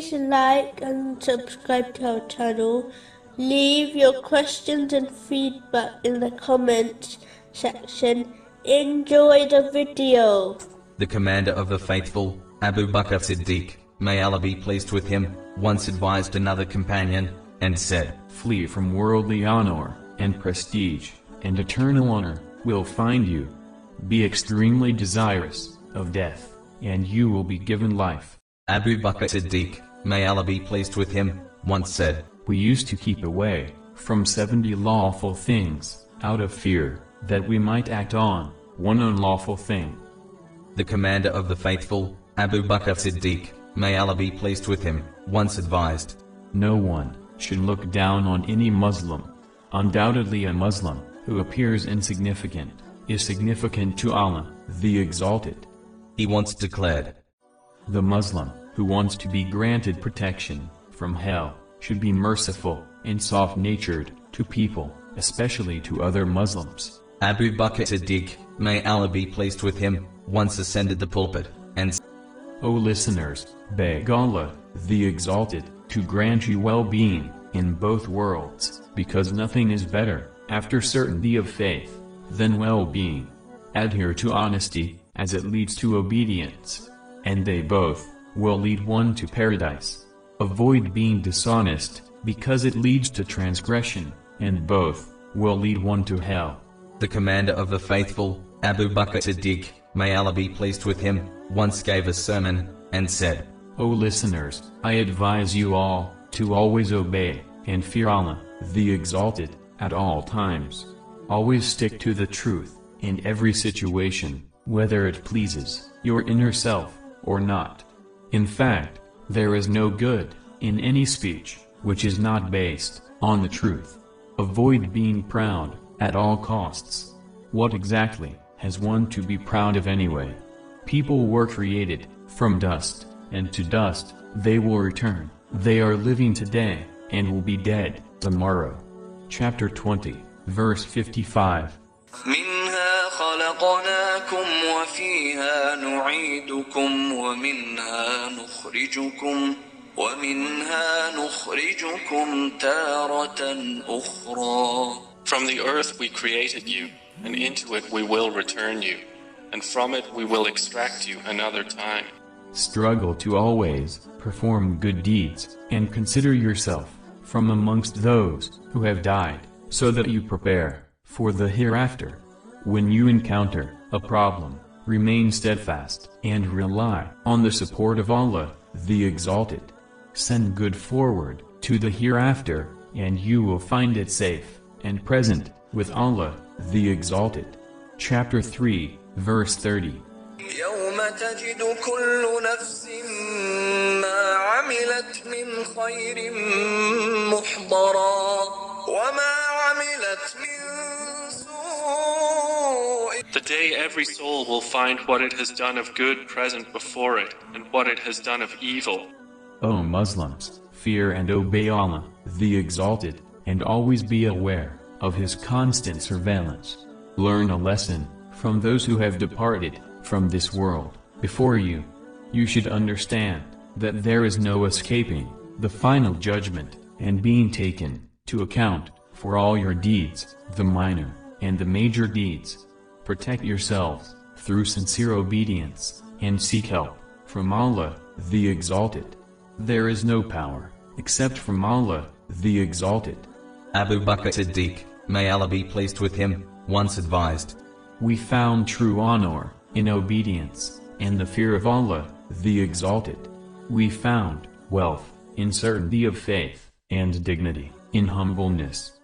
Please like and subscribe to our channel. Leave your questions and feedback in the comments section. Enjoy the video. The commander of the faithful, Abu Bakr Siddiq, may Allah be pleased with him, once advised another companion, and said, Flee from worldly honor, and prestige, and eternal honor, will find you. Be extremely desirous of death, and you will be given life. Abu Bakr Siddiq, may Allah be pleased with him, once said, We used to keep away from seventy lawful things, out of fear that we might act on one unlawful thing. The commander of the faithful, Abu Bakr Siddiq, may Allah be pleased with him, once advised, No one should look down on any Muslim. Undoubtedly a Muslim, who appears insignificant, is significant to Allah, the Exalted. He once declared, The Muslim, who wants to be granted protection from hell, should be merciful and soft-natured to people, especially to other Muslims. Abu Bakr Siddiq, may Allah be pleased with him, once ascended the pulpit, and said, O listeners, beg Allah, the Exalted, to grant you well-being in both worlds, because nothing is better, after certainty of faith, than well-being. Adhere to honesty, as it leads to obedience, and they both will lead one to paradise. Avoid being dishonest, because it leads to transgression, and both will lead one to hell. The commander of the faithful, Abu Bakr Siddiq, may Allah be pleased with him, once gave a sermon, and said, O listeners, I advise you all, to always obey, and fear Allah, the Exalted, at all times. Always stick to the truth, in every situation, whether it pleases your inner self, or not. In fact, there is no good, in any speech, which is not based, on the truth. Avoid being proud, at all costs. What exactly, has one to be proud of anyway? People were created, from dust, and to dust, they will return. They are living today, and will be dead, tomorrow. Chapter 20, verse 55. منها خلقناكم وفيها نعيدكم ومنها نخرجكم ومنها نخرجكم تارة أخرى From the earth we created you, and into it we will return you, and from it we will extract you another time. Struggle to always perform good deeds, and consider yourself from amongst those who have died, so that you prepare for the hereafter. When you encounter a problem, remain steadfast and rely on the support of Allah, the Exalted. Send good forward to the hereafter, and you will find it safe and present with Allah, the Exalted. Chapter 3, verse 30. يوم تجد كل نفس ما عملت من خير محضرا وما عملت من سوء the day every soul will find what it has done of good present before it, and what it has done of evil. O Muslims, fear and obey Allah, the Exalted, and always be aware of His constant surveillance. Learn a lesson from those who have departed from this world before you. You should understand that there is no escaping the final judgment and being taken to account for all your deeds, the minor and the major deeds. Protect yourselves through sincere obedience and seek help from Allah, the Exalted. There is no power except from Allah, the Exalted. Abu Bakr Siddiq, may Allah be pleased with him, once advised, We found true honor in obedience and the fear of Allah, the Exalted. We found wealth in certainty of faith and dignity in humbleness